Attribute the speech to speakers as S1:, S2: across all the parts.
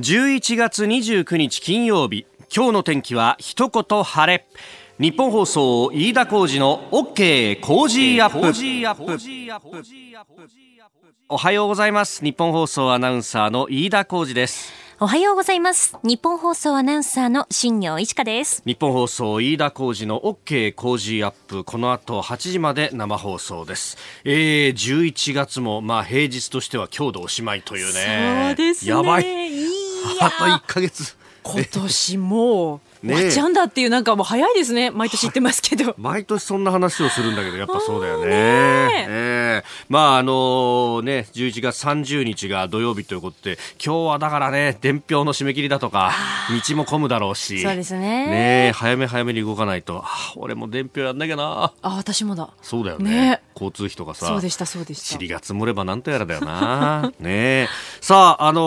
S1: 11月29日金曜日今日の天気は一言晴れ。ニッポン放送飯田浩司の OK Cozy up。おはようございます。ニッポン放送アナウンサーの飯田浩司です。
S2: おはようございます。ニッポン放送アナウンサーの新行市佳です。
S1: ニッポン放送飯田浩司の OK Cozy up。この後8時まで生放送です。えー、11月もまあ平日としては今日でおしまいというね。
S2: そうですね。
S1: やばい
S2: い
S1: あと1ヶ月。
S3: 今年もう終わっちゃうんだっていうなんかもう早いですね。毎年言ってますけど。
S1: 毎年そんな話をするんだけどやっぱそうだよね。
S3: ね
S1: え。えまああのね11月30日が土曜日ということで今日はだからね伝票の締め切りだとか道も混むだろうし。
S2: そうですね。
S1: ねえ早め早めに動かないと。あ俺も伝票やんなきゃな。
S3: あ私もだ。
S1: そうだよね。
S3: ね
S1: 交通費とかさ
S3: そうでしたそうでした
S1: 塵が積もればなんとやらだよな。ねえ。さあ、あの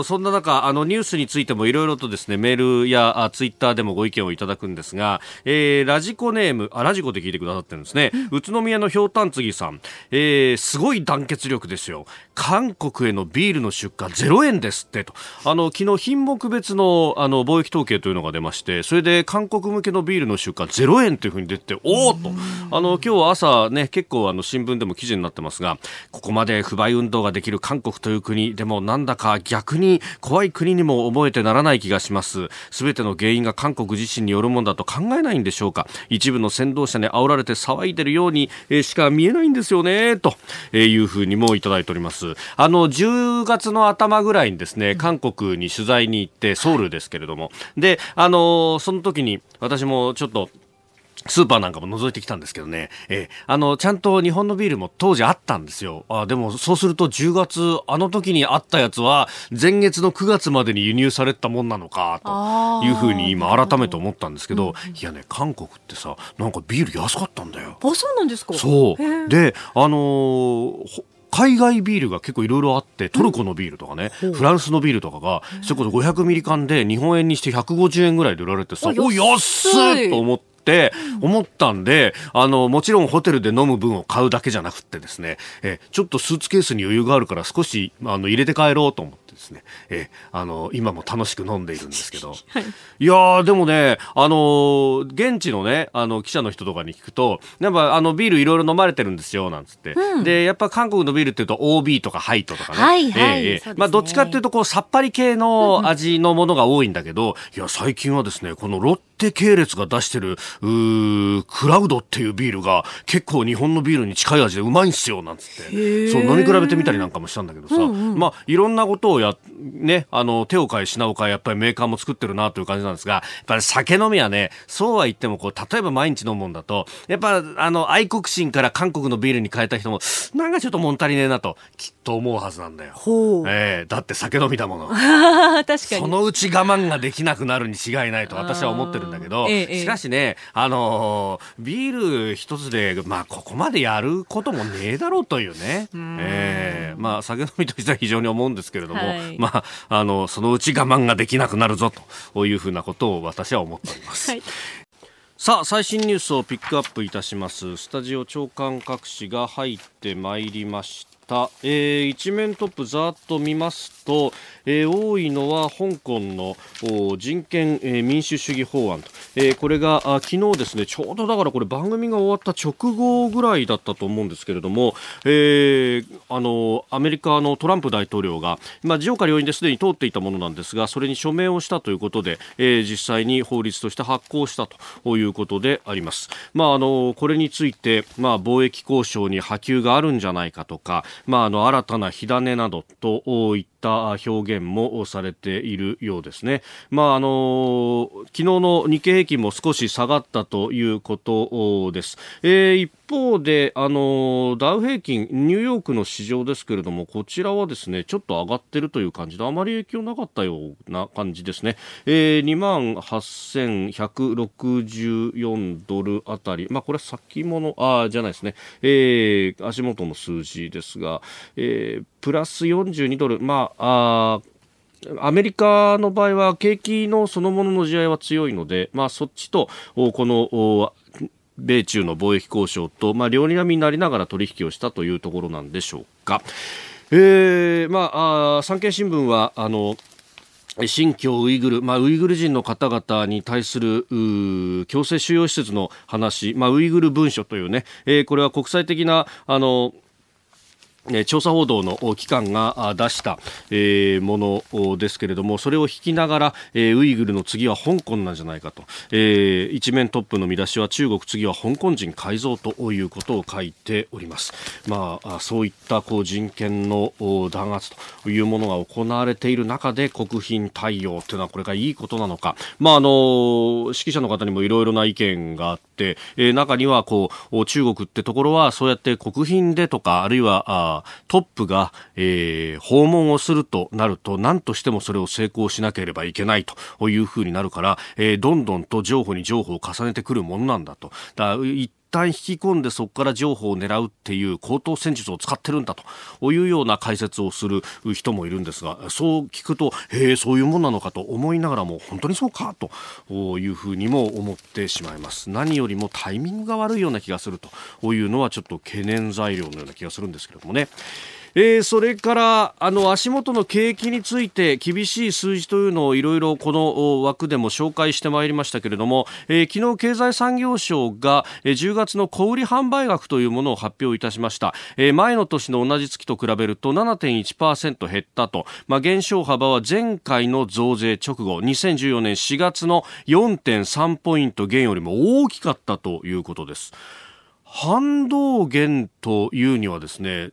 S1: ーそんな中、あの、ニュースについてもいろいろとですね、メールやあツイッターでもご意見をいただくんですが、えー、ラジコネーム、あ、ラジコで聞いてくださってるんですね。宇都宮のひょうたんつぎさん、えー、すごい団結力ですよ。韓国へのビールの出荷0円ですってと。あの、昨日品目別の、あの、貿易統計というのが出まして、それで韓国向けのビールの出荷0円というふうに出て、おおと。あの、今日朝ね、結構あの、新聞でも記事になってますが、ここまで不買運動ができる韓国という国、でもなんだか逆に怖い国にも覚えてならない気がします。すべての原因が韓国自身によるものだと考えないんでしょうか。一部の先導者に煽られて騒いでるように、しか見えないんですよね、というふうにもいただいております。あの、10月の頭ぐらいにですね、韓国に取材に行って、ソウルですけれども、で、あのその時に私もちょっと、スーパーなんかも覗いてきたんですけどね、えーあの、ちゃんと日本のビールも当時あったんですよ。あでも、そうすると10月、あの時にあったやつは、前月の9月までに輸入されてたもんなのか、というふうに今改めて思ったんですけど、いやね、韓国ってさ、なんかビール安かったんだよ。
S3: あそうなんですか。
S1: そう。で、あのーほ海外ビールが結構いろいろあって、トルコのビールとかね、フランスのビールとかが、それこそ500ミリ缶で日本円にして150円ぐらいで売られてさ、
S3: あ
S1: お、
S3: 安い
S1: と思って、思ったんで、あの、もちろんホテルで飲む分を買うだけじゃなくってですね、え、ちょっとスーツケースに余裕があるから少し、あの、入れて帰ろうと思ってですね、え、あの、今も楽しく飲んでいるんですけど、い。やー、でもね、あのー現地のね、あの、記者の人とかに聞くと、やっぱ、あの、ビールいろいろ飲まれてるんですよ、なんつって。で、やっぱ韓国のビールっていうと、OB とかハイトとかね。
S2: はいはい
S1: え
S2: ね。
S1: まあ、どっちかっていうと、こう、さっぱり系の味のものが多いんだけど、いや、最近はですね、このロッテ系列が出してる、うークラウドっていうビールが、結構日本のビールに近い味でうまいんすよ、なんつって。そう、飲み比べてみたりなんかもしたんだけどさ、まあ、いろんなことをや、ね、あの、手を変え品を変え、やっぱりメーカーも作ってるなという感じなんですが、やっぱり酒飲みはね、そうは言っても、こう、例えば毎日飲むもんだと、やっぱ、あの、愛国心から韓国のビールに変えた人も、なんかちょっと物足りねえなと、きっと思うはずなんだよ。ええだって酒飲みだもの。
S3: あ 確かに
S1: そのうち我慢ができなくなるに違いないと私は思ってるんだけど、
S3: ええええ。
S1: しかしね、あのービール一つで、まあ、ここまでやることもねえだろうというね、ええ。まあ、酒飲みとしては非常に思うんですけれども、
S3: はい。
S1: まあ、あの、そのうち我慢ができなくなるぞというふうなことを私は思っております。
S3: はい。
S1: さあ最新ニュースをピックアップいたします。スタジオ長官各紙が入ってまいりました、えー一面トップざーっと見ますと、えー多いのは香港の人権、えー民主主義法案と、えーこれがあ昨日ですねちょうどだからこれ番組が終わった直後ぐらいだったと思うんですけれども、えーあのアメリカのトランプ大統領が、まあ、上下両院ですでに通っていたものなんですがそれに署名をしたということで、えー実際に法律として発行したということであります。まあ、あのこれについて、まあ、貿易交渉に波及があるんじゃないかとか、まあ、あの新たな火種などといった表現もされているようですね。まあ、あの昨日の日経平均も少し下がったということです。えー一方で、あのダウ平均、ニューヨークの市場ですけれども、こちらはですね、ちょっと上がってるという感じで、あまり影響なかったような感じですね。えー、2万8164ドルあたり、まあこれは先物、あじゃないですね、えー足元の数字ですが、えープラス42ドル、まあ、あアメリカの場合は景気のそのものの地合いは強いので、まあ、そっちとこの米中の貿易交渉と、まあ、両にらみになりながら取引をしたというところなんでしょうか。えーまあ、あ産経新聞はあの新疆ウイグル、まあ、ウイグル人の方々に対する強制収容施設の話、まあ、ウイグル文書というね、えー、これは国際的なあの調査報道の機関が出したものですけれどもそれを引きながらウイグルの次は香港なんじゃないかと。一面トップの見出しは中国次は香港人改造ということを書いております、まあ、そういったこう人権の弾圧というものが行われている中で国賓対応というのはこれがいいことなのか、まあ、あの指揮者の方にもいろいろな意見があって、中にはこう中国ってところはそうやって国賓でとかあるいはトップが、えー、訪問をするとなると何としてもそれを成功しなければいけないというふうになるから、えー、どんどんと譲歩に譲歩を重ねてくるものなんだと。だ旦引き込んでそこから情報を狙うっていう高等戦術を使ってるんだというような解説をする人もいるんですがそう聞くとへえそういうもんなのかと思いながらも本当にそうかというふうにも思ってしまいます何よりもタイミングが悪いような気がするというのはちょっと懸念材料のような気がするんですけれどもね。えー、それからあの足元の景気について厳しい数字というのをいろいろこの枠でも紹介してまいりましたけれども、えー、昨日経済産業省が、えー、10月の小売販売額というものを発表いたしました、えー、前の年の同じ月と比べると7.1%減ったと、まあ、減少幅は前回の増税直後2014年4月の4.3ポイント減よりも大きかったということです。反動減というにはですね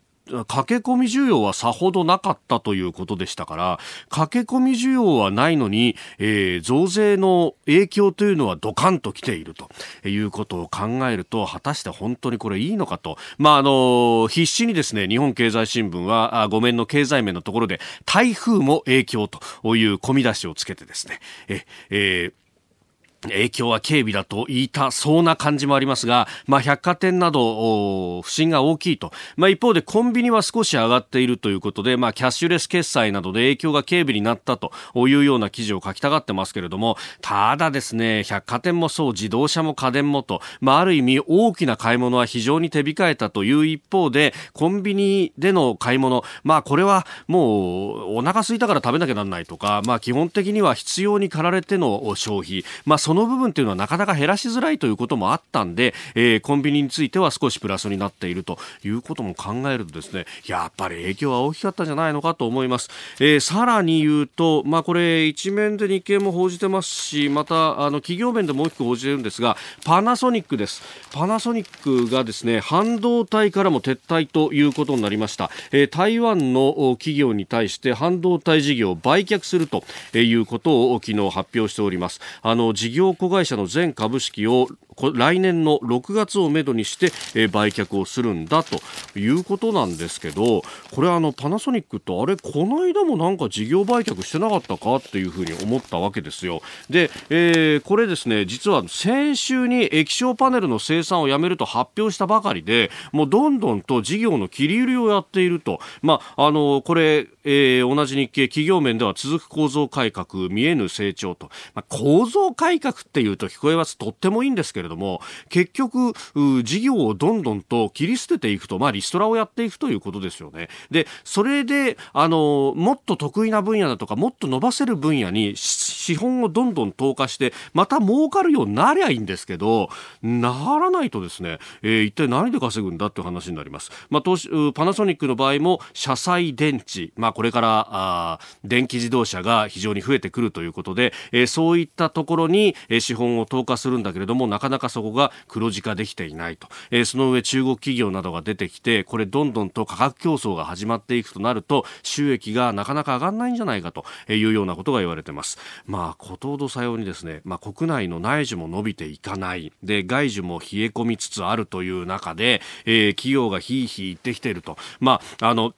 S1: 駆け込み需要はさほどなかったということでしたから、駆け込み需要はないのに、えー、増税の影響というのはドカンと来ているということを考えると、果たして本当にこれいいのかと。まあ、あの、必死にですね、日本経済新聞は、あごめんの経済面のところで、台風も影響という込み出しをつけてですね、え、えー影響は軽微だと言いたそうな感じもありますが、まあ、百貨店など不振が大きいと、まあ、一方でコンビニは少し上がっているということで、まあ、キャッシュレス決済などで影響が軽微になったというような記事を書きたがってますけれどもただですね百貨店もそう自動車も家電もと、まあ、ある意味大きな買い物は非常に手控えたという一方でコンビニでの買い物、まあ、これはもうお腹空いたから食べなきゃならないとか、まあ、基本的には必要に駆られての消費、まあ、その部分っていうのはなかなか減らしづらいということもあったんで、えー、コンビニについては少しプラスになっているということも考えるとですねやっぱり影響は大きかったんじゃないのかと思います、えー、さらに言うと、まあ、これ一面で日経も報じてますしまたあの企業面でも大きく報じてるんですがパナソニックです。パナソニックがですね半導体からも撤退ということになりました、えー、台湾の企業に対して半導体事業を売却するということを昨日発表しております。あの事業子会会社の全株式を来年の6月をめどにして、え、売却をするんだということなんですけどこれあのパナソニックとあれこの間もなんか事業売却してなかったかっていうふうに思ったわけですよ。で、えー、これですね実は先週に液晶パネルの生産をやめると発表したばかりでもうどんどんと事業の切り売りをやっていると。まああのこれ、えー、同じ日経企業面では続く構造改革見えぬ成長と、まあ、構造改革っていうと聞こえます。とってもいいんですけれども結局事業をどんどんと切り捨てていくと、まあ、リストラをやっていくということですよね。でそれであのもっと得意な分野だとかもっと伸ばせる分野に資本をどんどん投下してまた儲かるようになりゃいいんですけどならないとですね、えー、一体何で稼ぐんだっていう話になります、まあ、投資パナソニックの場合も車載電池、まあ、これからあ電気自動車が非常に増えてくるということで、えー、そういったところに、資本を投下するんだけれどもなかなかそこが黒字化できていないと、え、その上中国企業などが出てきてこれどんどんと価格競争が始まっていくとなると収益がなかなか上がらないんじゃないかというようなことが言われています。まあことほどさようにですね、まあ、国内の内需も伸びていかない。で外需も冷え込みつつあるという中で、えー、企業がひいひい言ってきていると。まああの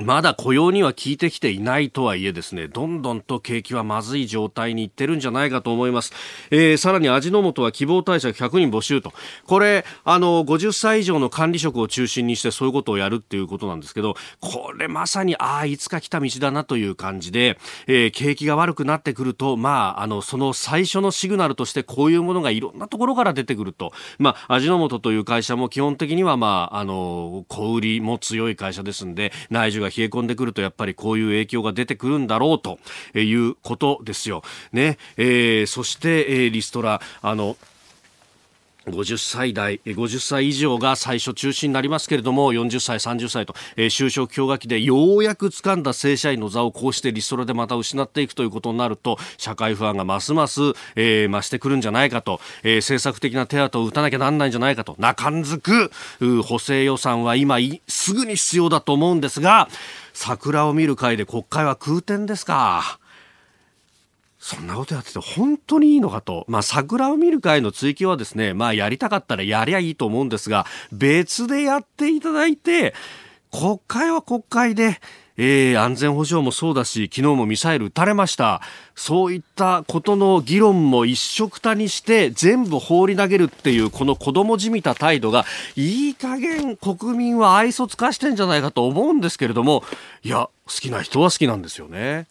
S1: まだ雇用には効いてきていないとはいえですね、どんどんと景気はまずい状態にいってるんじゃないかと思います。えー、さらに味の素は希望対策100人募集と。これ、あの、50歳以上の管理職を中心にしてそういうことをやるっていうことなんですけど、これまさに、ああ、いつか来た道だなという感じで、えー、景気が悪くなってくると、まあ、あの、その最初のシグナルとしてこういうものがいろんなところから出てくると。まあ、味の素という会社も基本的には、まあ、あの、小売りも強い会社ですんで、内需が冷え込んでくるとやっぱりこういう影響が出てくるんだろうということですよ。ね。えー、そして、えー、リストラ、あの、50歳代、50歳以上が最初中心になりますけれども、40歳、30歳と、えー、就職氷河期でようやく掴んだ正社員の座をこうしてリストラでまた失っていくということになると、社会不安がますます、えー、増してくるんじゃないかと、えー、政策的な手当を打たなきゃなんないんじゃないかと、中んづく、補正予算は今すぐに必要だと思うんですが、桜を見る会で国会は空転ですか。そんなことやってて本当にいいのかと。まあ、桜を見る会の追求はですね、まあ、やりたかったらやりゃいいと思うんですが、別でやっていただいて、国会は国会で、えー、安全保障もそうだし、昨日もミサイル撃たれました。そういったことの議論も一緒くたにして全部放り投げるっていうこの子供じみた態度がいい加減国民は愛想つかしてんじゃないかと思うんですけれども、いや、好きな人は好きなんですよね。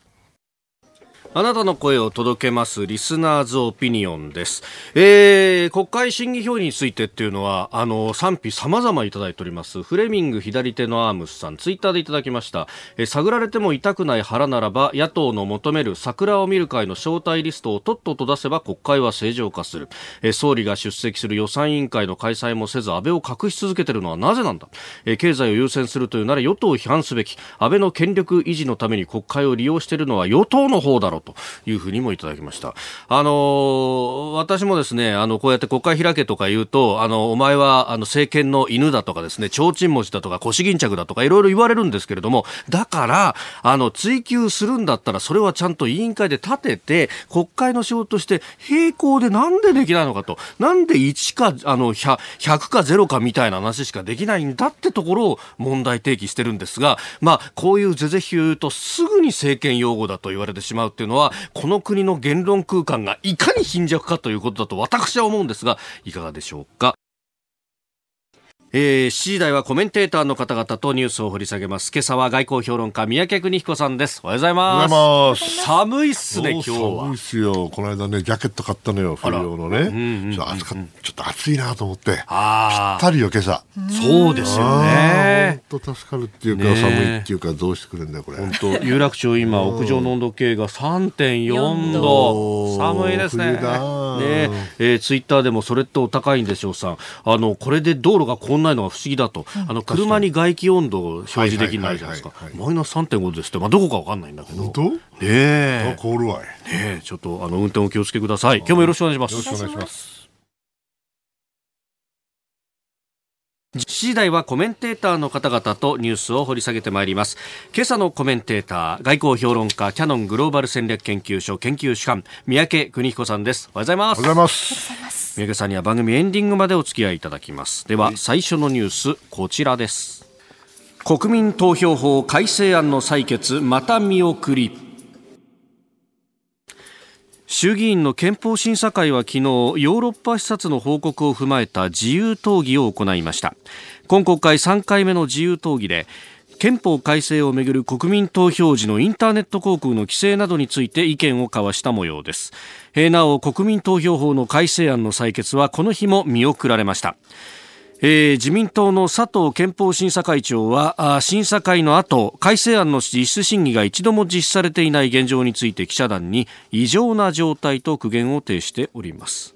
S1: あなたの声を届けますリスナーズオピニオンです。えー、国会審議表についてっていうのは、あの、賛否様々いただいております。フレミング左手のアームスさん、ツイッターでいただきました。えー、探られても痛くない腹ならば、野党の求める桜を見る会の招待リストをとっとと出せば国会は正常化する。えー、総理が出席する予算委員会の開催もせず、安倍を隠し続けてるのはなぜなんだ。えー、経済を優先するというなら与党を批判すべき。安倍の権力維持のために国会を利用しているのは与党の方だろうというふうにもいただきました。あの私もですね、あの、こうやって国会開けとか言うと、あの、お前は、あの、政権の犬だとかですね、提灯文字だとか腰巾着だとかいろいろ言われるんですけれども、だから、あの、追及するんだったら、それはちゃんと委員会で立てて、国会の仕事として並行でなんでできないのかと、なんで1か、あの、100, か0かみたいな話しかできないんだってところを問題提起してるんですが、まあ、こういう是々非言うとすぐに政権擁護だと言われてしまうっていうのは、この国の言論空間がいかに貧弱かということだと私は思うんですが、いかがでしょうか？えー、7時台はコメンテーターの方々とニュースを掘り下げます。今朝は外交評論家、三宅邦彦さんです。おはようございます。
S4: ます
S1: 寒いっすね、今日は。
S4: 寒いっすよ。この間ね、ジャケット買ったのよ、冬用のね。うんちょっと暑かちょっと暑いなと思って。ぴったりよ、今朝。
S1: そうですよね。
S4: 本当助かるっていうか、寒いっていうか、どうしてくれるんだよ、これ。
S1: 本当有楽町今、屋上の温度計が3.4度。寒いですね。ねえー、ツイッターでもそれってお高いんでしょうさん。あの、これで道路がこんないのが不思議だと、あの車に外気温度を表示できないじゃないですか、マイナス3.5ですって、まあ、どこかわかんないんだけど、
S4: 本当？ね
S1: え、
S4: 凍るわい、
S1: ねちょっとあの運転お気をつけください、今日もよろしくお願いします。
S4: よろしくお願いします
S1: 7時台はコメンテーターの方々とニュースを掘り下げてまいります。今朝のコメンテーター、外交評論家、キャノングローバル戦略研究所研究主幹、三宅邦彦さんです。おはようございます。
S4: おはようございます。
S1: 三宅さんには番組エンディングまでお付き合いいただきますでは最初のニュースこちらです国民投票法改正案の採決また見送り衆議院の憲法審査会は昨日ヨーロッパ視察の報告を踏まえた自由討議を行いました今国会3回目の自由討議で憲法改正をめぐる国民投票時のインターネット航空の規制などについて意見を交わした模様です。なお国民投票法の改正案の採決はこの日も見送られました。えー、自民党の佐藤憲法審査会長は審査会の後改正案の実質審議が一度も実施されていない現状について記者団に異常な状態と苦言を呈しております。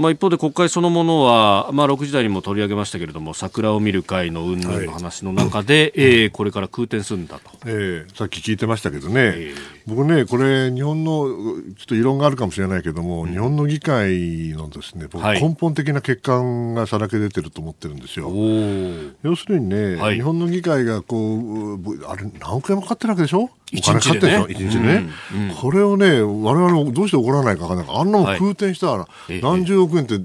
S1: まあ、一方で国会そのものは、まあ、6時台にも取り上げましたけれども桜を見る会の云々の話の中で、はい、えー、これから空転するんだと、
S4: えー、さっき聞いてましたけどね、えー、僕ね、これ、日本のちょっと異論があるかもしれないけども、うん、日本の議会のですね僕、根本的な欠陥がさらけ出てると思ってるんですよ。要するにね、はい、日本の議会がこうあれ何億円もかかってるわけでしょ？お金かかってるでしょ、一日ね、うん。うん、これをね、われわれどうして怒らないか分からない。あんなもん空転したら、何十億円って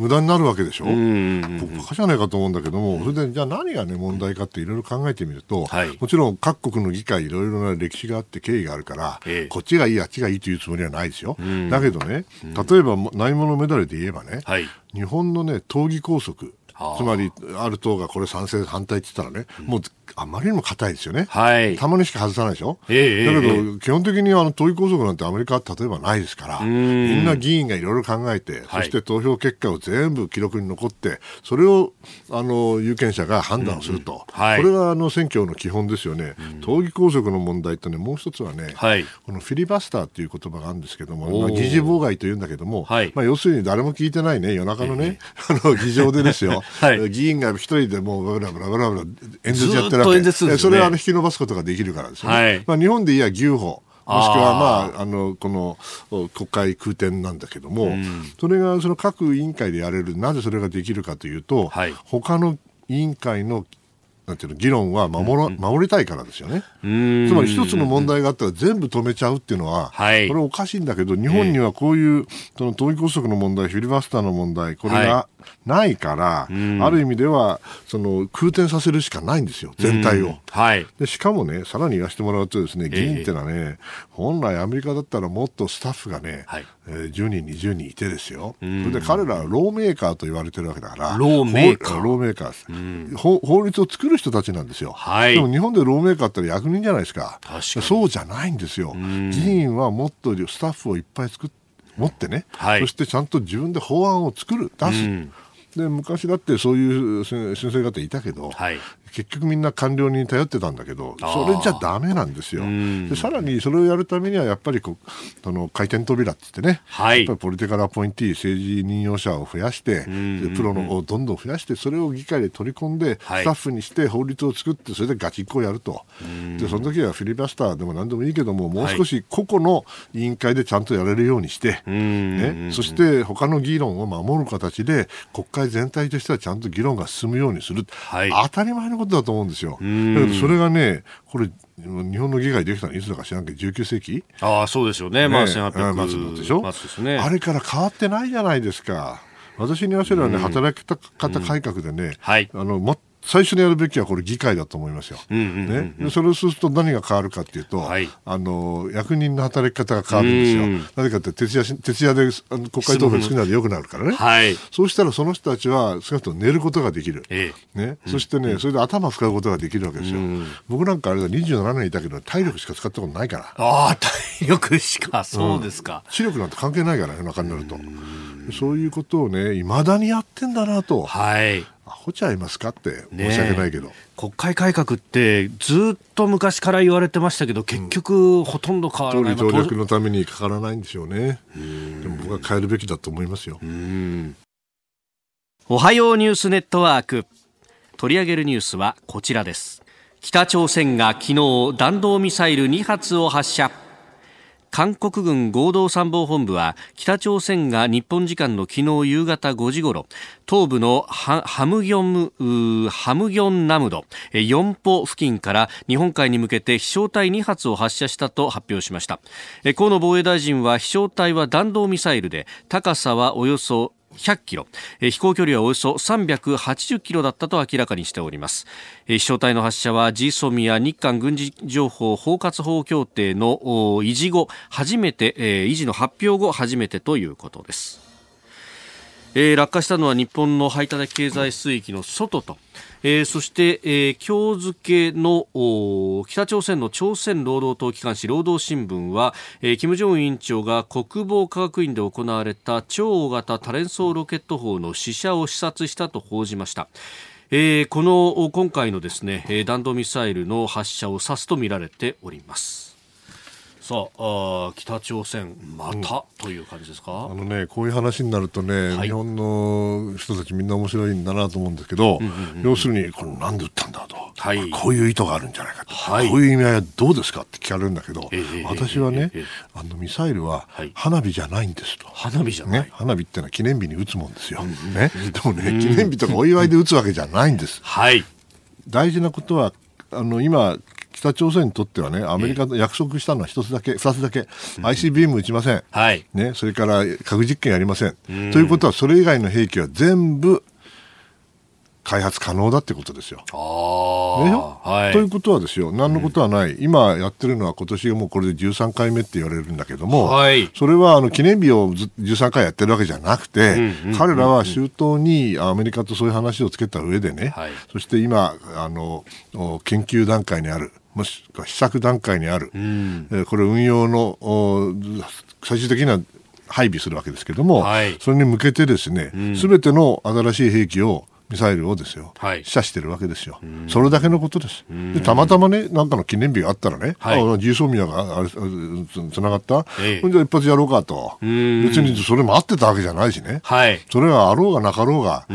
S4: 無駄になるわけでしょ、うんうんうん、バカじゃないかと思うんだけども、それでじゃあ何が、ね、問題かっていろいろ考えてみると、はい、もちろん各国の議会、いろいろな歴史があって、経緯があるから、えこっちがいい、あっちがいいというつもりはないですよ、うん、だけどね、例えばないものメダルで言えばね、はい、日本の、ね、党議拘束、つまり、ある党がこれ賛成、反対って言ったらね、うん、もうあまりにも硬いですよね、
S1: はい、
S4: たまにしか外さないでしょ、えー、だけど、基本的にあの党議拘束なんてアメリカは例えばないですから、みんな議員がいろいろ考えて、そして投票結果を全部記録に残って、それをあの有権者が判断すると、うんはい、これがあの選挙の基本ですよね、党議拘束の問題とね、もう一つはね、はい、このフィリバスターっていう言葉があるんですけども、まあ、議事妨害というんだけども、はい、まあ、要するに誰も聞いてないね、夜中のね、えー、あの議場でですよ、はい、議員が一人でもうブラブラブラブラ演説やってるわけ、ね、それはあの引き延ばすことができるからですよね。はい、まあ、日本でいや牛歩もしくは、まあ、あのこの国会空転なんだけども、うん、それがその各委員会でやれる、なぜそれができるかというと、はい、他の委員会のなんていうの議論は守ら、うん、守りたいからですよね。つまり一つの問題があったら全部止めちゃうっていうのは、はい、これおかしいんだけど、日本にはこういう、その党議拘束の問題、フィリバスターの問題、これがないから、はい、ある意味では、その空転させるしかないんですよ、全体を。はい、でしかもね、さらに言わせてもらうとですね、議員ってのはね、えー、本来アメリカだったらもっとスタッフがね、はいえー、10人、20人いてですよ、それで彼らはローメーカーと言われてるわけだから、
S1: ローメーカー。
S4: ローメーカー法法律を作る人たちなんですよ、はい、でも日本でローメーカーって役人じゃないですか、そうじゃないんですよ、議員はもっとスタッフをいっぱい作って、持ってね、はい、そしてちゃんと自分で法案を作る、出す。で昔だってそういう先生方いたけど、はい、結局みんな官僚に頼ってたんだけど、それじゃだめなんですよ。でさらにそれをやるためには、やっぱりこその回転扉って言ってね、はい、やっぱりポリティカルアポインティ政治任用者を増やして、プロのをどんどん増やして、それを議会で取り込んで、スタッフにして法律を作って、それでガチッコやると。で、その時はフィリバスターでも何でもいいけども、もう少し個々の委員会でちゃんとやれるようにして、ね、そして他の議論を守る形で、国会全体としてはちゃんと議論が進むようにする。はい、当たり前のことだと思うんですよ。だけどそれがね、これ、日本の議会できたのいつだか知らんけど、19世紀？
S1: ああ、そうですよね。まあ、
S4: 1800末でしょ、ね、あれから変わってないじゃないですか。私に言わせればね、働き方改革でね、はい、あのも最初にやるべきはこれ議会だと思いますよ。ね、それをすると何が変わるかっていうと、はい、あの役人の働き方が変わるんですよ。なぜかって徹夜徹夜であの国会答弁作るのでよくなるからね、はい、そうしたらその人たちは少なくとも寝ることができる、ええ、ね、そしてね、それで頭使うことができるわけですよ。僕なんかあれだ27年いたけど体力しか使ったことないから。
S1: ああ体力しかそうですか、
S4: 視力なんて関係ないから夜中になると。そういうことをねいまだにやってんだなと。はいアホちゃいますかって申し訳ないけど、
S1: 国会改革ってずっと昔から言われてましたけど結局ほとんど変わらない、
S4: うん、力のためにかからないんでしょうね。でも僕は変えるべきだと思いますよ。
S1: おはようニュースネットワーク。取り上げるニュースはこちらです。北朝鮮が昨日弾道ミサイル2発を発射韓国軍合同参謀本部は北朝鮮が日本時間の昨日夕方5時ごろ東部のハムギョンハムギョンナムド4歩付近から日本海に向けて飛翔体2発を発射したと発表しました。河野防衛大臣は飛翔体は弾道ミサイルで高さはおよそ100キロ、飛行距離はおよそ380キロだったと明らかにしております。飛翔体の発射は GSOM や日韓軍事情報包括法協定の維持後初めて、維持の発表後初めてということです。えー、落下したのは日本の排他的経済水域の外とえー、そして、えー、今日付の北朝鮮の朝鮮労働党機関紙労働新聞は、えー、金正恩委員長が国防科学院で行われた超大型多連装ロケット砲の試射を視察したと報じました。えー、この今回のですね弾道ミサイルの発射を指すとみられております。さあ北朝鮮、また、という感じですか？
S4: あの、ね、こういう話になるとね、はい、日本の人たちみんな面白いんだなと思うんですけど、うんうんうん、要するにこれなんで撃ったんだと、はい、こういう意図があるんじゃないかと、はい、こういう意味合いはどうですかって聞かれるんだけど、えー、私はね、えー、あのミサイルは花火じゃないんですと、
S1: 花火じゃない、ね、
S4: 花火ってのは記念日に撃つもんですよ、うん、ね、でもね、記念日とかお祝いで撃つわけじゃないんです。はい、大事なことはあの今、北朝鮮にとってはね、アメリカと約束したのは一つだけ、二つだけ、ICBM 撃ちません、はい、ね、それから核実験やりません。ということは、それ以外の兵器は全部開発可能だってことですよ。あ
S1: は
S4: い、ということはですよ、何のことはない、うん、今やってるのは、今年もうこれで13回目って言われるんだけども、はい、それはあの記念日を13回やってるわけじゃなくて、うんうん、彼らは周到にアメリカとそういう話をつけた上でね、はい、そして今あの、研究段階にある、もしくは試作段階にある、うん、えこれ、運用の最終的には配備するわけですけども、はい、それに向けてですね、す、べ、ての新しい兵器をミサイルをですよ、はい、射してるわけですよ、それだけのことです。でたまたまね、なんかの記念日があったらね、はい、あ G ソミアがあれつながった、ええ、じゃあ一発やろうかと、別にそれも合ってたわけじゃないしね、はい、それがあろうがなかろうが、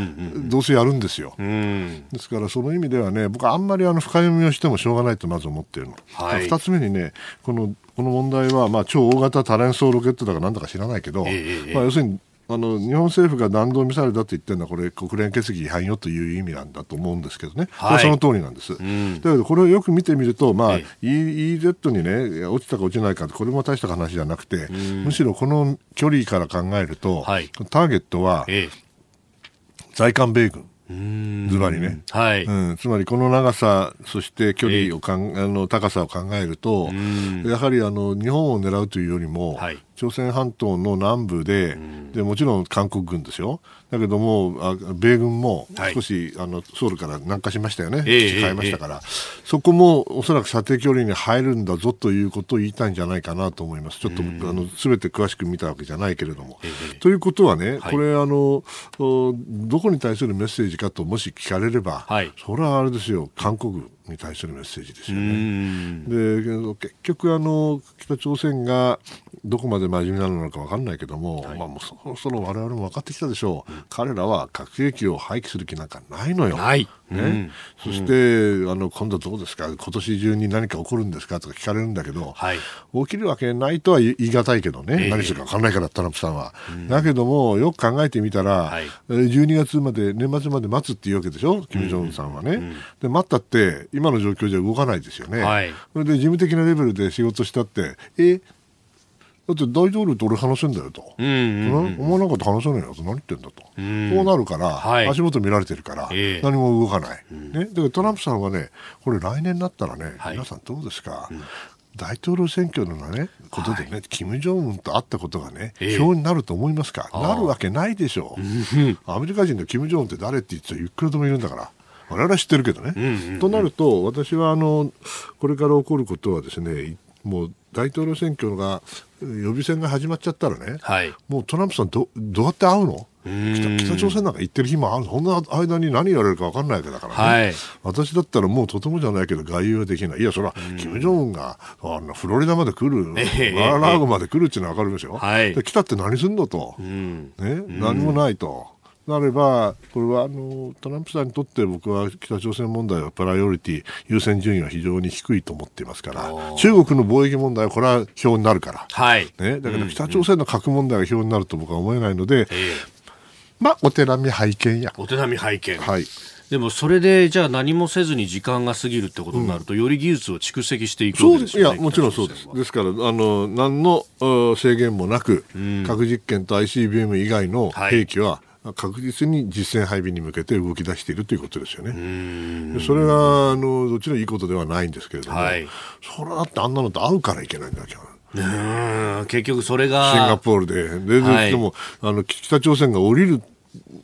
S4: どうせやるんですよ。ですから、その意味ではね、僕はあんまりあの深読みをしてもしょうがないとまず思っているの。はい、2つ目にね、このこの問題は、まあ、超大型多連装ロケットだかなんだか知らないけど、え。まあ、要するにあの日本政府が弾道ミサイルだと言ってるのはこれ国連決議違反よという意味なんだと思うんですけどね、はい、その通りなんです、うん、だけどこれをよく見てみると、まあ、EEZ に、ね、落ちたか落ちないかこれも大した話じゃなくて、むしろこの距離から考えると、はい、ターゲットは在韓米軍。ズバリね、はい。うん、つまりこの長さ、そして距離をかん、えー、あの高さを考えると、やはりあの日本を狙うというよりも、はい、朝鮮半島の南部で,、でもちろん韓国軍ですよ、だけども、あ米軍も少し、はい、あのソウルから南下しましたよね、変えましたから、えーえー、そこもおそらく射程距離に入るんだぞということを言いたいんじゃないかなと思います、ちょっとすべて詳しく見たわけじゃないけれども。えー、ということはね、これあの、どこに対するメッセージかともし聞かれれば、はい、それはあれですよ、韓国に対するメッセージですよね。で結局あの北朝鮮がどこまで真面目なのか分かんないけども、はい、まあ、もうそろそろ我々も分かってきたでしょう、うん、彼らは核兵器を廃棄する気なんかないのよ。ね、うん、そして、うん、あの今度どうですか、今年中に何か起こるんですか？とか聞かれるんだけど、はい、起きるわけないとは言い難いけどね、えー、何するか分かんないから、トランプさんは。だけども、よく考えてみたら、はい、12月まで、年末まで待つっていうわけでしょ、金正恩さんはね。で待ったって、今の状況じゃ動かないですよね。はい、それで事務的なレベルで仕事したって、え？だって大統領と俺話せんだよと、うんうんうん、お前なんかと話せないよと。何言ってんだと、うん、こうなるから、はい、足元見られてるから、えー、何も動かない、うん、ね、だからトランプさんはね、これ来年になったらね、はい、皆さんどうですか、うん。大統領選挙のね、ことでね、はい、金正恩と会ったことがね、えー、票になると思いますか？なるわけないでしょう。アメリカ人の金正恩って誰って言ってたらいくらでもいるんだから。我々は知ってるけどね。うんうんうん、となると、私はあのこれから起こることはですね、もう大統領選挙が予備選が始まっちゃったらね、はい、もうトランプさんど、どうやって会うの？北北朝鮮なんか行ってる日もあるそんな間に何言われるか分かんないわけだからね、はい、私だったらもうとてもじゃないけど外遊はできない。いやそれは金正恩があのフロリダまで来る、マーラーゴまで来るっていうのは分かるでしょ、はい、来たって何すんのと、ね、何もないと。なれば、これはあのトランプさんにとって僕は北朝鮮問題はプライオリティ優先順位は非常に低いと思っていますから中国の貿易問題はこれは票になるから、はい。ね、だけど北朝鮮の核問題が票になると僕は思えないので、うん、まあお手並み拝見や。
S1: お手並み拝見。はい。でもそれでじゃあ何もせずに時間が過ぎるってことになると、うん、より技術を蓄積していくわけですよ
S4: ね。いやもちろんそうです。ですからあの何の制限もなく、うん、核実験と ICBM 以外の兵器は、はい確実に実戦配備に向けて動き出しているということですよね。それはあのどっちのいいことではないんですけれども、はい、それだってあんなのと会うからいけないんだけど。
S1: 結局それが
S4: シンガポールで、で、はい、でもあの北朝鮮が降りる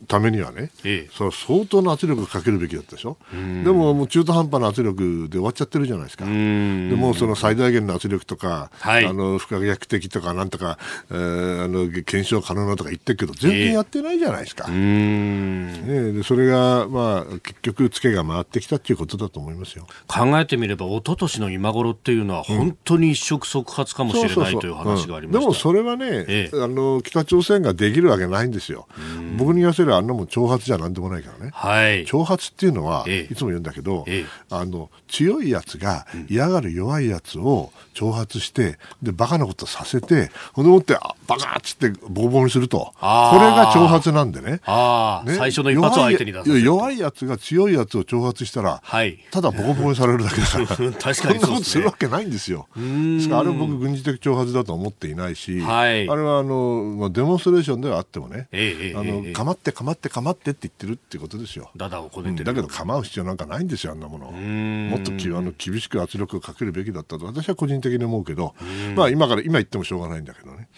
S4: ためにはね、ええ、それ相当な圧力をかけるべきだったでしょ、でももう中途半端な圧力で終わっちゃってるじゃないですか、でもその最大限の圧力とか、はい、あの不可逆的とか、なんとか、えー、あの検証可能なとか言ってるけど、全然やってないじゃないですか、えね、でそれが、まあ、結局、ツケが回ってきたっていうことだと思いますよ。
S1: 考えてみれば、一昨年の今頃っていうのは、本当に一触即発かもしれないという話がありまし
S4: でもそれはね、ええ、あの、北朝鮮ができるわけないんですよ。僕に言わせればあんなもん挑発じゃなんでもないからね、はい、挑発っていうのは、ええ、いつも言うんだけど、え、あの強いやつが嫌がる弱いやつを挑発して、でバカなことさせて、ほんでもってバカっつってボーボーにすると、これが挑発なんでね、
S1: ね。最初の一発を相手に出
S4: す弱いやつが強いやつを挑発したら、はい、ただボコボコにされるだけだから、
S1: 確かにそんな
S4: ことするわけないんですよ。ですからあれは僕、軍事的挑発だと思っていないし、はい、あれはあの、まあ、デモンストレーションではあってもね、ええ、あの、構って構って構ってって言ってるってことですよ。
S1: だだをこねてる、
S4: だけど構う必要なんかないんですよ、あんなもの。もっときあの厳しく圧力をかけるべきだったと。私は個人的に思うけど、まあ今から今言ってもしょうがないんだけどね。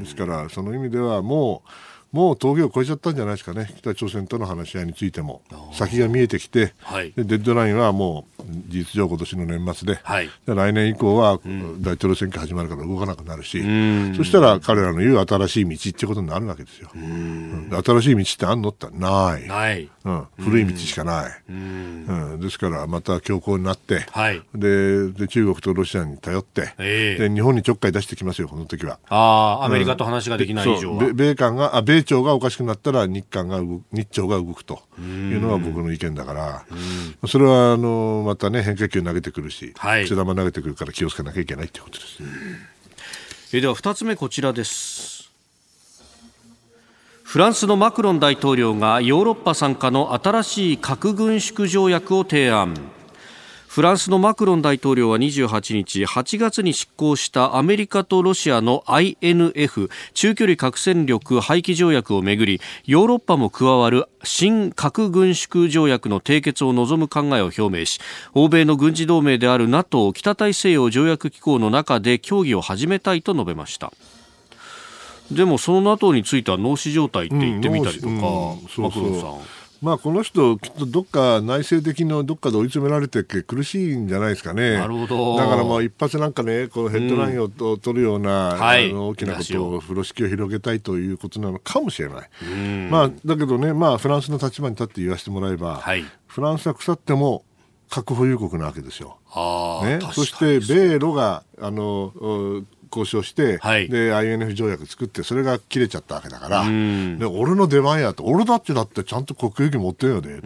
S4: ですからその意味ではもうもう峠を越えちゃったんじゃないですかね、北朝鮮との話し合いについても、先が見えてきて、はい、でデッドラインはもう事実上、今年の年末で、はい、で来年以降は大統領選挙始まるから動かなくなるし、うん、そしたら彼らの言う新しい道ってことになるわけですよ。うん、新しい道ってあんのってない。ない。うん、古い道しかない、うん、うん、ですからまた強硬になって、はい、でで中国とロシアに頼って、えー、で日本にちょっかい出してきますよ、この時は。
S1: ああ、アメリカと話ができない以上は、
S4: 米韓があ米朝がおかしくなったら日韓が日朝が動くというのが僕の意見だから、それはあのまたね変化球投げてくるし、はい、玉投げてくるから気をつけなきゃいけないということです。
S1: えでは2つ目こちらです。フランスのマクロン大統領がヨーロッパ参加の新しい核軍縮条約を提案フランスのマクロン大統領は28日8月に執行したアメリカとロシアの INF 中距離核戦力廃棄条約をめぐりヨーロッパも加わる新核軍縮条約の締結を望む考えを表明し欧米の軍事同盟である NATO 北大西洋条約機構の中で協議を始めたいと述べました。でもその NATO については脳死状態って言ってみたりとか、うんうん、マクロンさん
S4: まあ、この人、きっとどっか内政的のどっかで追い詰められて苦しいんじゃないですかね。
S1: なるほど。
S4: だからまあ一発なんかね、こうヘッドラインを、うん、取るような、はい、あの大きなことを、風呂敷を広げたいということなのかもしれない。まあ、だけどね、まあ、フランスの立場に立って言わせてもらえば、はい、フランスは腐っても核保有国なわけですよ。ね、そして米ロがあの交渉して、はい、で INF 条約作ってそれが切れちゃったわけだから、で俺の出番やと俺だってだってちゃんと国有権持ってるよねと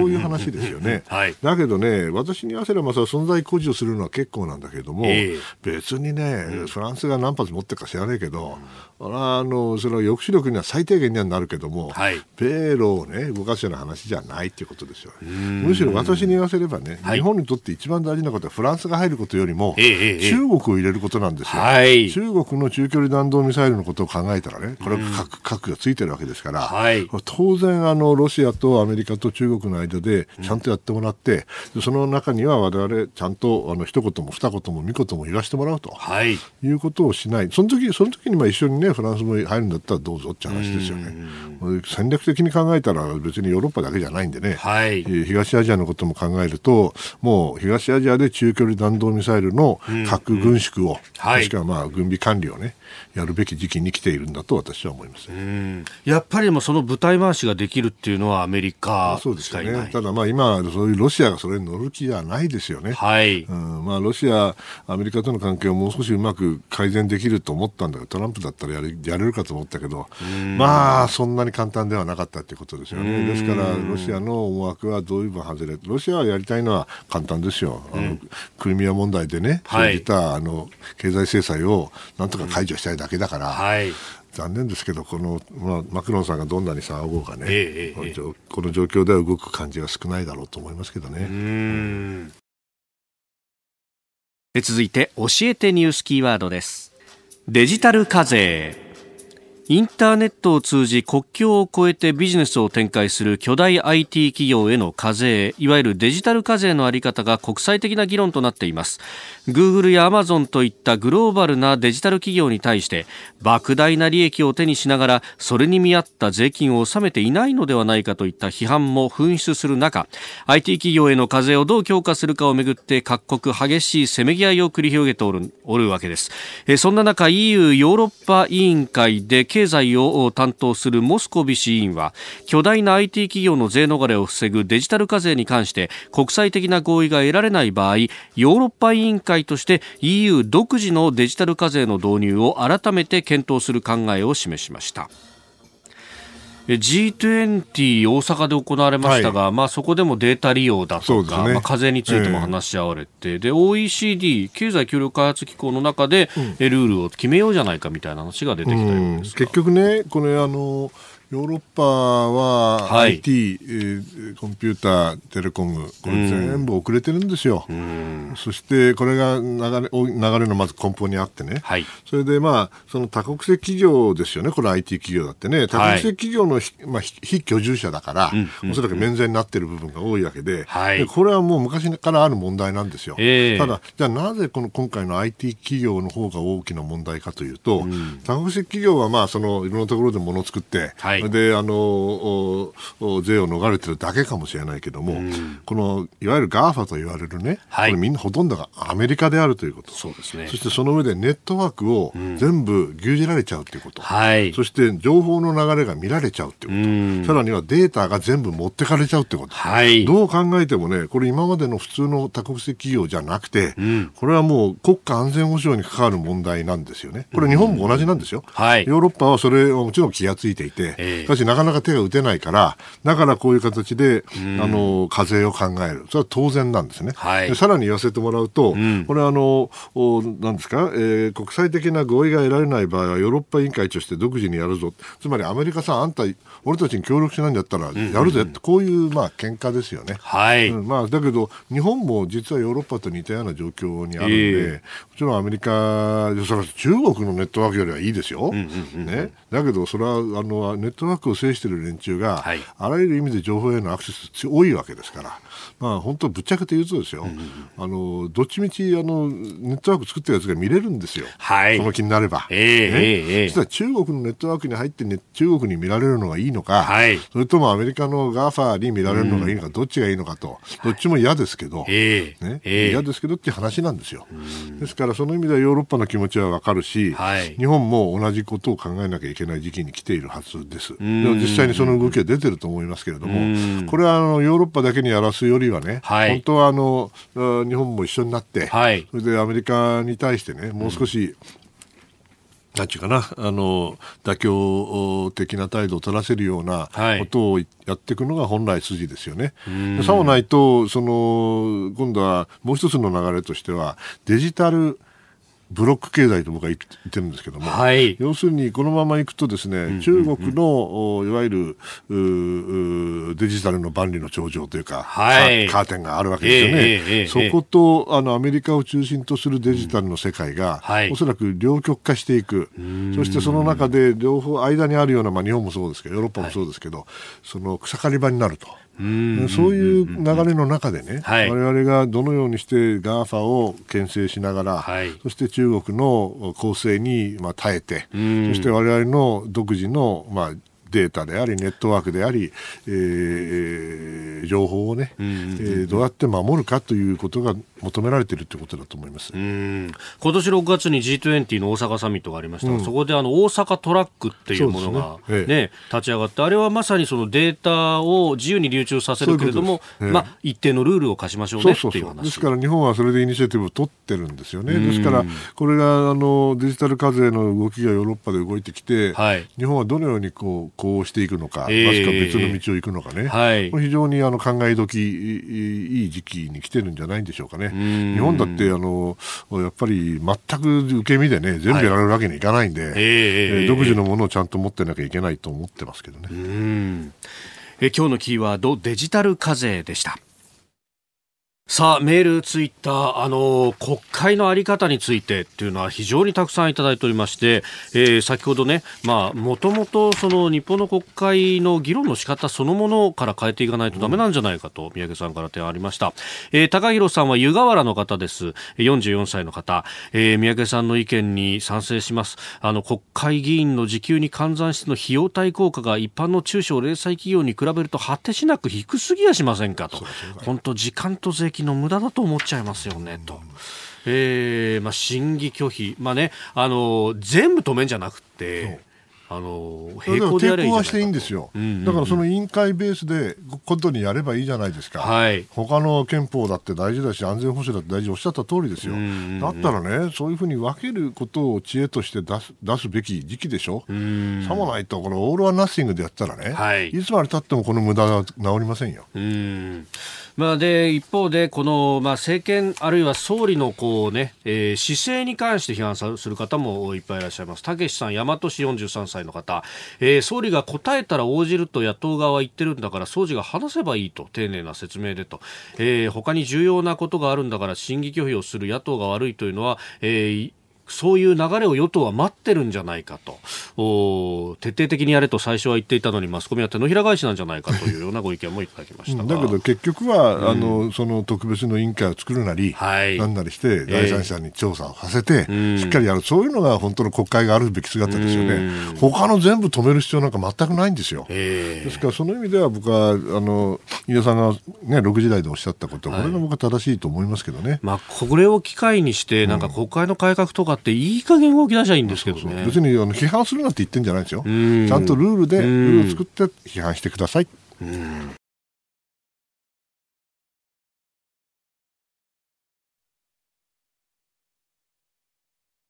S4: こういう話ですよね、はい、だけどね私に言わせればさ存在誇示をするのは結構なんだけれども、えー、別にね、フランスが何発持ってるか知らないけど、うん、あのそれは抑止力には最低限にはなるけども、はい、米ロをね動かすような話じゃないっていうことですよ、むしろ私に言わせればね、日本にとって一番大事なことはフランスが入ることよりも、中国を入れることなんですよ。はい、中国の中距離弾道ミサイルのことを考えたらね、これは核,、核がついてるわけですから、はい、当然あの、ロシアとアメリカと中国の間でちゃんとやってもらって、うん、その中には我々ちゃんとあの一言も二言も三言も言わせてもらうと、はい、いうことをしない、その時その時にまあ一緒にね、フランスも入るんだったらどうぞって話ですよね。戦略的に考えたら別にヨーロッパだけじゃないんでね、はい、東アジアのことも考えると、もう東アジアで中距離弾道ミサイルの核軍縮を、うんうん。はい、もしくはまあ軍備管理をね、やるべき時期に来ているんだと私は思います、
S1: やっぱりもその舞台回しができるっていうのはアメリカ
S4: そうですよね。ただまあ今、そういうロシアがそれに乗る気はないですよね。はい。うん、まあロシア、アメリカとの関係をもう少しうまく改善できると思ったんだけど、トランプだったらやれやれるかと思ったけど、まあそんなに簡単ではなかったっていうことですよね。ですからロシアの思惑はどういう分外れ、ロシアはやりたいのは簡単ですよ。あの、クリミア問題でね、生じた、あの経済制裁をなんとか解除したいだけだから、はい、残念ですけど、この、まあ、マクロンさんがどんなに騒ごうがね、ええこの状況では動く感じが少ないだろうと思いますけどね。
S1: 続いて、教えてニュースキーワードです。デジタル課税。インターネットを通じ国境を越えてビジネスを展開する巨大 IT 企業への課税いわゆるデジタル課税のあり方が国際的な議論となっています。Google や Amazon といったグローバルなデジタル企業に対して莫大な利益を手にしながらそれに見合った税金を納めていないのではないかといった批判も噴出する中 IT 企業への課税をどう強化するかをめぐって各国激しいせめぎ合いを繰り広げておるおるわけです。そんな中 EU ヨーロッパ委員会で経済を担当するモスコビ氏委員は巨大な IT 企業の税逃れを防ぐデジタル課税に関して国際的な合意が得られない場合ヨーロッパ委員会として EU 独自のデジタル課税の導入を改めて検討する考えを示しました。G20 大阪で行われましたが、はい、まあ、そこでもデータ利用だとか、ね、まあ、課税についても話し合われて、えー、で OECD 経済協力開発機構の中で、うん、ルールを決めようじゃないかみたいな話が出てきたようです、
S4: 結局ね、これあのヨーロッパは IT、はい、えー、コンピューター、テレコム、これ全部遅れてるんですよ。そしてこれが流れ流れのまず根本にあってね、はい、それでまあその多国籍企業ですよね、これ IT 企業だってね、多国籍企業の、まあ、非居住者だから、おそらく免税になってる部分が多いわけで。はい、でこれはもう昔からある問題なんですよ。えー、ただ、じゃあなぜこの今回の IT 企業の方が大きな問題かというと、多国籍企業はまあそのいろんなところで物を作って、はいはい、であの税を逃れてるだけかもしれないけども、うん、このいわゆる GAFA と言われるね、はい、これみんなほとんどがアメリカであるということ。
S1: そうですね。
S4: そしてその上でネットワークを全部牛耳られちゃうということ、はい、そして情報の流れが見られちゃうということ、うん、さらにはデータが全部持ってかれちゃうということ、はい、どう考えてもねこれ今までの普通の多国籍企業じゃなくて、うん、これはもう国家安全保障に関わる問題なんですよねこれ日本も同じなんですよ、はい、ヨーロッパはそれはもちろん気がついていて、しかしなかなか手が打てないから、だからこういう形で、あの、課税を考える。それは当然なんですね。はい、さらに言わせてもらうと、これはあの、なんですか、えー、国際的な合意が得られない場合は、ヨーロッパ委員会として独自にやるぞ。つまりアメリカさん、あんた、俺たちに協力しないんだったら、やるぜって、こういう、まあ、喧嘩ですよね。はい。うん、まあ、だけど、日本も実はヨーロッパと似たような状況にあるんで、えー、もちろんアメリカ、それ中国のネットワークよりはいいですよ。ね。だけど、それは、あの、ネットワークを制している連中が、はい、あらゆる意味で情報へのアクセス多いわけですから、まあ、本当、ぶっちゃけて言うとですよ、うん、あのどっちみちあのネットワーク作ってるやつが見れるんですよ、はい、その気になれば。えー、ね。えー、実は中国のネットワークに入って、ね、中国に見られるのがいいのか、はい、それともアメリカの GAFA に見られるのがいいのか、うん、どっちがいいのかと、どっちも嫌ですけど、えー、ね。えー、嫌ですけどっていう話なんですよ。ですから、その意味ではヨーロッパの気持ちはわかるし、はい、日本も同じことを考えなきゃいけない時期に来ているはずです。でも実際にその動きは出てると思いますけれども、これはあのヨーロッパだけにやらすよりはね、はい、本当はあの日本も一緒になって、はい、それでアメリカに対してね、もう少し、なんちゅうかな、あの、妥協的な態度を取らせるようなことをやっていくのが本来筋ですよね。はい、さもないと、その、今度はもう一つの流れとしては、デジタルブロック経済と僕は言ってるんですけども、はい、要するにこのままいくとですね、うんうんうん、中国のいわゆるデジタルの万里の長城というか、はい、カーテンがあるわけですよね、えーえー、そことあのアメリカを中心とするデジタルの世界が、うん。はい、おそらく両極化していく、そしてその中で両方間にあるような、まあ、日本もそうですけどヨーロッパもそうですけど、その草刈り場になると。そういう流れの中でね、はい、我々がどのようにして GAFA を牽制しながら、はい、そして中国の攻勢にまあ耐えて、そして我々の独自のまあデータでありネットワークであり、えー、情報をね、えー、どうやって守るかということが求められているということだと思います。
S1: 今年6月に G20 の大阪サミットがありました。が、うん、そこであの大阪トラックっていうものがね、ねええ、立ち上がってあれはまさにそのデータを自由に流通させるけれども、え、まあ、一定のルールを課しましょうねっていう話。
S4: ですから日本はそれでイニシアティブを取ってるんですよね。ですからこれがあのデジタル課税の動きがヨーロッパで動いてきて、はい、日本はどのようにこうこうしていくのか、えー、ましくは別の道を行くのかね、はい、非常にあの考え時いい時期に来てるんじゃないんでしょうかね。日本だってあのやっぱり全く受け身でね全部やられるわけにいかないんで、はい、えー、独自のものをちゃんと持ってなきゃいけないと思ってますけどね。
S1: え今日のキーワードデジタル課税でした。さあ、メール、ツイッター、あの、国会のあり方についてっていうのは非常にたくさんいただいておりまして、えー、先ほどね、まあ、もともとその日本の国会の議論の仕方そのものから変えていかないとダメなんじゃないかと、宮家さんから提案ありました。えー、高弘さんは湯河原の方です。44歳の方。えー、宮家さんの意見に賛成します。あの、国会議員の時給に換算しての費用対効果が一般の中小零細企業に比べると果てしなく低すぎやしませんかと。本当時間と税の無駄だと思っちゃいますよね、と。えー、まあ、審議拒否。まあね、あの、全部止めんじゃなくて、
S4: あの並行でやればいいしていいんですよ、うんうんうん、だからその委員会ベースでことにやればいいじゃないですか、はい、他の憲法だって大事だし安全保障だって大事おっしゃった通りですよ、うんうんうん、だったらねそういうふうに分けることを知恵として出す出すべき時期でしょ、うん、さもないとこの all or nothing でやったらね、はい、いつまでたってもこの無駄は直りませんよ。うん
S1: まあ、で一方でこの、まあ、政権あるいは総理のこう、ねえー、姿勢に関して批判する方もいっぱいいらっしゃいます。たけしさん大和市43歳歳の方、えー、総理が答えたら応じると野党側は言ってるんだから総理が話せばいいと丁寧な説明でと、えー、他に重要なことがあるんだから審議拒否をする野党が悪いというのは、えーそういう流れを与党は待ってるんじゃないかと。徹底的にやれと最初は言っていたのにマスコミは手のひら返しなんじゃないかというようなご意見もいただきました
S4: だけど結局は、うん、あのその特別の委員会を作るなり、はい、なんなりして第三者に調査をさせて、えー、しっかりやる。そういうのが本当の国会があるべき姿ですよね。他の全部止める必要なんか全くないんですよ、えー、ですからその意味では僕はあの飯田さんが、ね、6時台でおっしゃったこと、はい、これが僕は正しいと思いますけどね、
S1: まあ、これを機会にしてなんか国会の改革とかっていい加減動き出しゃいいんですけどね。そうそう
S4: 別にあの批判するなって言ってんじゃないですよ。ちゃんとルールで、ルールを作って批判してください。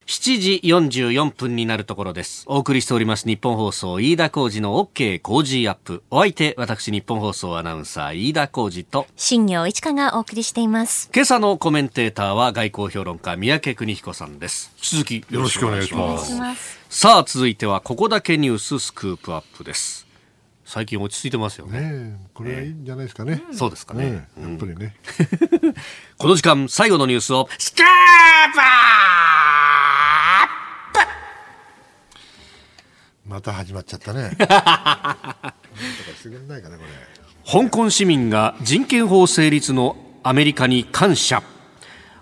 S1: 7時44分になるところです。お送りしております日本放送飯田浩二の OK 工事アップ。お相手、私日本放送アナウンサー飯田浩二と
S2: 新業一華がお送りしています。
S1: 今朝のコメンテーターは外交評論家三宅邦彦さんです。引き続きよろしくお願いします。ますさあ、続いてはここだけニューススクープアップです。最近落ち着いてますよね。
S4: ねこれはいいんじゃないですかね。
S1: うん、そうですかね。ね
S4: やっぱりね。
S1: この時間、最後のニュースを、スクープ
S4: また始まっちゃったね。
S1: 香港市民が人権法成立のアメリカに感謝。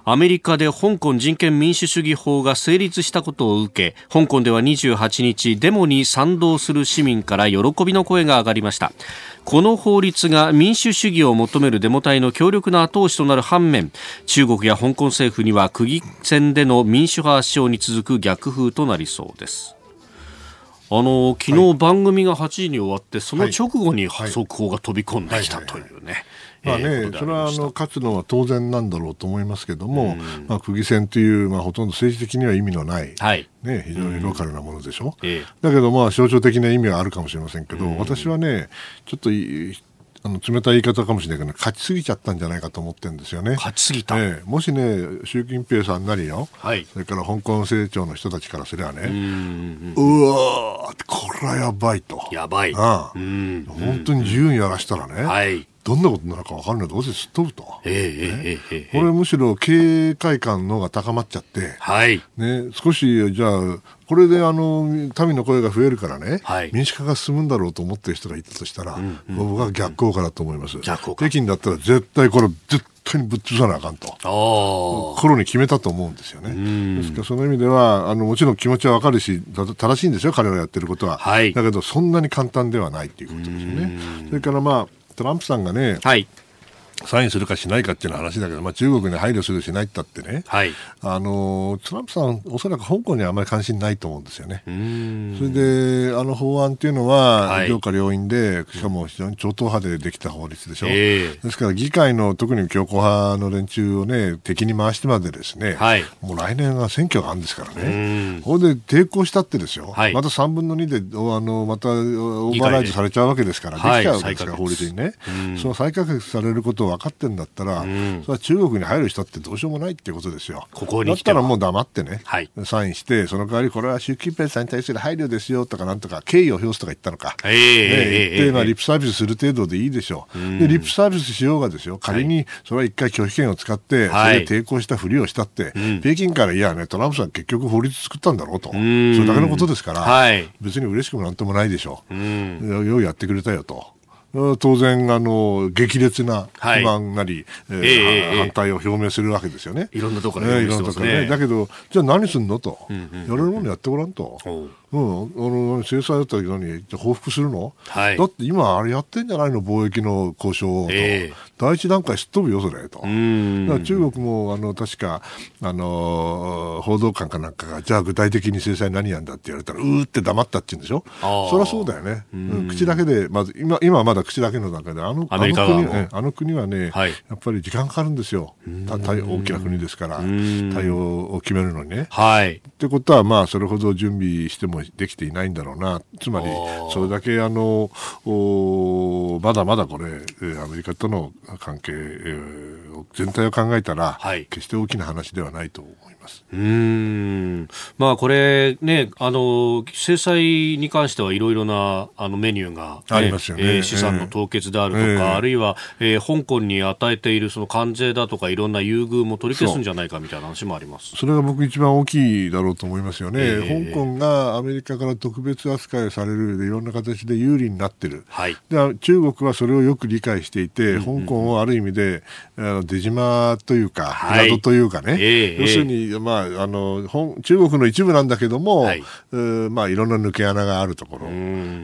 S1: アメリカで香港人権民主主義法が成立したことを受け香港では28日デモに賛同する市民から喜びの声が上がりました。この法律が民主主義を求めるデモ隊の強力な後押しとなる反面中国や香港政府には区議選での民主派圧勝に続く逆風となりそうですあの昨日番組が8時に終わって、その直後に速報が飛び込んできたというね。
S4: まあね、それはあの勝つのは当然なんだろうと思いますけども、まあ、区議選という、まあ、ほとんど政治的には意味のない、はい、ね、非常にローカルなものでしょ、うだけど、まあ、象徴的な意味はあるかもしれませんけど、私はね、ちょっとあの冷たい言い方かもしれないけど、勝ちすぎちゃったんじゃないかと思ってるんですよね。
S1: 勝ちすぎた、え
S4: え、もしね、習近平さんなりよ、はい、それから香港政調の人たちからすればね、うわー、これはやばいと。
S1: やばい。
S4: ああ本当に自由にやらしたらね、はい、どんなことなのか分かんない。どうせすっ飛ぶと、ええー、これむしろ警戒感のが高まっちゃって、はい。ね、少しじゃあこれであの民の声が増えるからね、はい、民主化が進むんだろうと思ってる人がいたとしたら、うんうん、僕は逆効果だと思います。北京だったら絶対これ絶対にぶっ潰さなあかんと。頃に決めたと思うんですよね。ですからその意味ではあのもちろん気持ちはわかるし正しいんですよ彼らやってることは、はい、だけどそんなに簡単ではないということですよね。それからまあトランプさんがね、はい、サインするかしないかっていう話だけど、まあ、中国に配慮するしないったってね、はい、あのトランプさん、おそらく香港にはあまり関心ないと思うんですよね。それで、あの法案っていうのは、はい、上下両院で、しかも非常に超党派でできた法律でしょ、えー、ですから議会の特に強硬派の連中をね、敵に回してまでですね、はい、もう来年は選挙があるんですからね、これで抵抗したってですよ、はい、また3分の2であのまたオーバーライドされちゃうわけですから、できちゃうわけですから、法律にね、その再改革されることを分かってるんだったら、うん、それは中国に入る人ってどうしようもないっていうことですよ。ここにだったらもう黙ってね、はい、サインして、その代わりこれは習近平さんに対する配慮ですよとかなんとか敬意を表すとか言ったのか、えー、ね、言って、まあ、リップサービスする程度でいいでしょう。でリップサービスしようがですよ、仮にそれは一回拒否権を使って、それで抵抗したふりをしたって、北京からいやね、トランプさん結局法律作ったんだろうと、それだけのことですから、はい、別に嬉しくもなんともないでしょう。ようやってくれたよと。当然あの激烈な不満なり、はい、えー、反対を表明するわけですよね。
S1: いろんなところから、ね、いろんなところね。
S4: だけどじゃあ何すんのと、うんうん、やれるものやってごらんと。うん、あの制裁だったけどに報復するの、はい、だって今、あれやってんじゃないの、貿易の交渉と、えー、第一段階すっ飛ぶよ、それと。中国もあの確かあの報道官かなんかが、じゃあ具体的に制裁何やんだって言われたら、うーって黙ったって言うんでしょ、そりゃそうだよね、うん、口だけで、まず今今はまだ口だけの段階で、あのあの国ね、あの国はね、はい、やっぱり時間かかるんですよ、大きな国ですから、対応を決めるのにね。はい、ってことは、まあ、それほど準備してもできていないんだろうな、つまりそれだけあのまだまだこれ、アメリカとの関係、全体を考えたら、はい、決して大きな話ではないと思います。
S1: うん。まあ、これね、あの、制裁に関してはいろいろなあのメニューが、ね、
S4: ありますよね、
S1: えー、資産の凍結であるとか、えー、あるいは、えー、香港に与えているその関税だとか、いろんな優遇も取り消すんじゃないかみたいな話もあります。
S4: それが僕、一番大きいだろうと思いますよね、えー、香港がアメリカから特別扱いされるで、いろんな形で有利になってる、はい、で中国はそれをよく理解していて、香港をある意味で、あの出島というか、宿というかね、えー、要するに、まあ、あの中国の一部なんだけども、はい。まあ、いろんな抜け穴があるところ、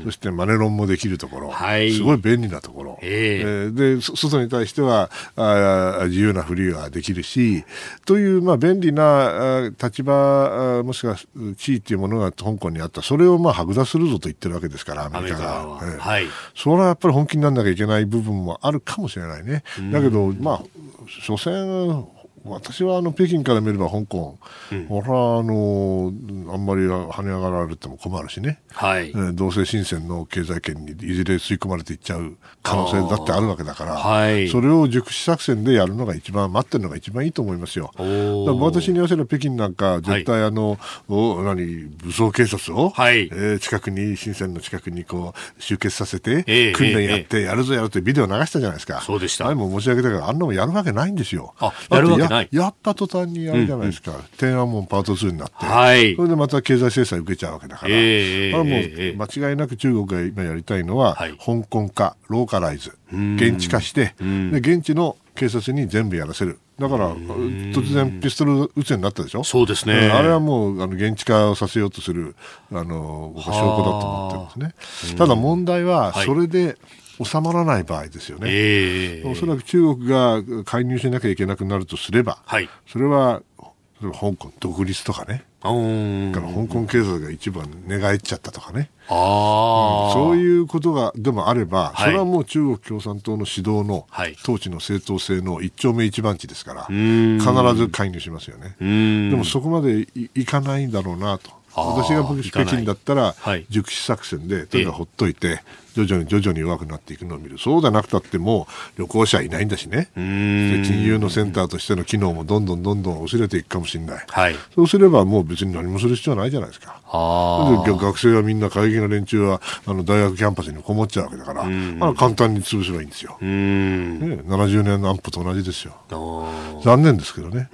S4: そしてマネロンもできるところ、はい、すごい便利なところ、えー、で外に対してはあ自由なフリーはできるし、という、まあ、便利な立場、もしくは地位というものが香港にあった、それをまあ剥奪するぞと言ってるわけですから、アメリカが。えー、はい、それはやっぱり本気にならなきゃいけない部分もあるかもしれないね。だけど、まあ、所詮、私はあの北京から見れば香港、うん、俺はあのあんまり跳ね上がられても困るしね、はいえー、同性新鮮の経済圏にいずれ吸い込まれていっちゃう可能性だってあるわけだから、はい、それを熟知作戦でやるのが一番、待ってるのが一番いいと思いますよ。私に言わせれば北京なんか、絶対あの、はい、お何武装警察を、はいえー、近くに、新鮮の近くにこう集結させて、えー、訓練やって、やるぞやるとビデオ流したじゃないですか。そうでした。あれも申し訳ないけど、あんなもんやるわけないんですよ。あ、やるわけない。やった途端にやるじゃないですか、うんうん、天安門パート2になって、はい、それでまた経済制裁受けちゃうわけだから、えー、あれもう間違いなく中国が今やりたいのは、はい、香港化、ローカライズ、現地化して、で現地の警察に全部やらせる。だから、突然ピストル撃つようになったでしょ？
S1: そうですね。
S4: あれはもう、あの、現地化をさせようとする、あの、証拠だと思ってるんですね。ただ問題は、それで、収まらない場合ですよね、えー、おそらく中国が介入しなきゃいけなくなるとすれば、はい、それは香港独立とかね、から香港経済が一番寝返っちゃったとかね、うん、そういうことがでもあれば、はい、それはもう中国共産党の指導の、はい、統治の正当性の一丁目一番地ですから、必ず介入しますよね。でもそこまでいかないんだろうなと。私が北京だったら、熟知作戦で、とにかくほっといて、徐々に徐々に弱くなっていくのを見る。そうでなくたっても旅行者いないんだしね。金融のセンターとしての機能もどんどんどんどん薄れていくかもしれない。はい、そうすればもう別に何もする必要ないじゃないですか。で学生はみんな過激な連中はあの大学キャンパスにこもっちゃうわけだから、まあ、簡単に潰せばいいんですよ。ね、70年の安保と同じですよ。残念ですけどね。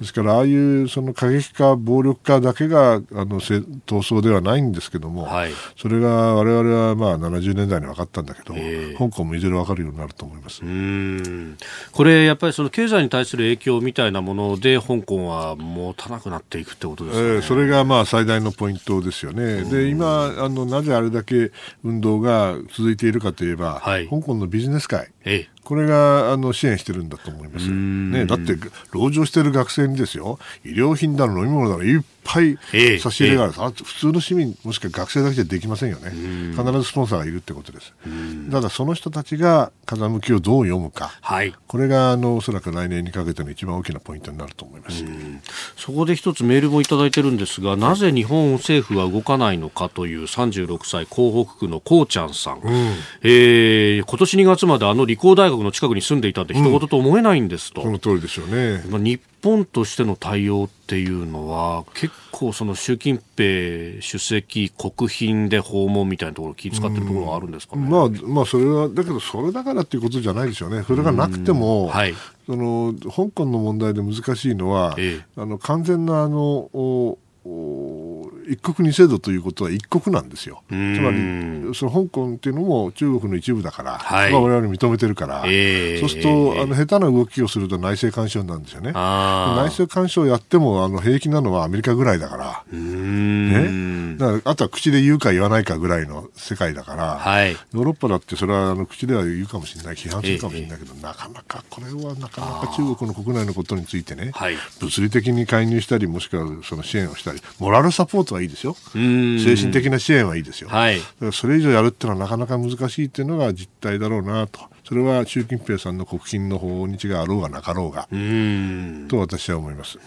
S4: ですからああいうその過激化、暴力化だけがあの闘争ではないんですけども、はい、それが我々はまあ70年代に分かったんだけど、えー、香港もいずれ分かるようになると思います。
S1: これ、やっぱりその経済に対する影響みたいなもので、香港は持たなくなっていくってことですか、ね、えー、
S4: それがまあ最大のポイントですよね、で今あの、なぜあれだけ運動が続いているかといえば、はい、香港のビジネス界、えー、これがあの支援してるんだと思います。ね、だって、籠城してる学生にですよ、医療品だの飲み物だの、いっぱい差し入れがある、えー、普通の市民、もしくは学生だけじゃできませんよね。必ずスポンサーがいるってことです。ただ、その人たちが風向きをどう読むか、はい、これがあのおそらく来年にかけての一番大きなポイントになると思います。
S1: そこで一つメールもいただいてるんですが、なぜ日本政府は動かないのかという36歳、港北区のこうちゃんさん、うん、えー、今年2月まであの理工大学の近くに住んでいたって一言と思えないんですと、
S4: うん、その通りでしょうね、
S1: まあ、日本としての対応っていうのは結構その習近平主席国賓で訪問みたいなところ気使ってるところがあるんですか、ね、
S4: まあまあそれはだけどそれだからっていうことじゃないでしょうね。それがなくても、はい、その香港の問題で難しいのは、ええ、あの完全なあの一国二制度ということは一国なんですよ。つまり、その香港っていうのも中国の一部だから、はい、まあ、我々認めてるから、えー、そうすると、あの、下手な動きをすると内政干渉なんですよね。内政干渉やっても、あの、平気なのはアメリカぐらいだから、ね。だから、あとは口で言うか言わないかぐらいの世界だから、はい、ヨーロッパだってそれはあの口では言うかもしれない、批判するかもしれないけど、えー、なかなか、これはなかなか中国の国内のことについてね、はい、物理的に介入したり、もしくはその支援をしたり、モラルサポートはいいですよ。精神的な支援はいいですよ。はい、それ以上やるっていうのはなかなか難しいっていうのが実態だろうなと。それは習近平さんの国賓の訪日があろうがなかろうが、と私は思います。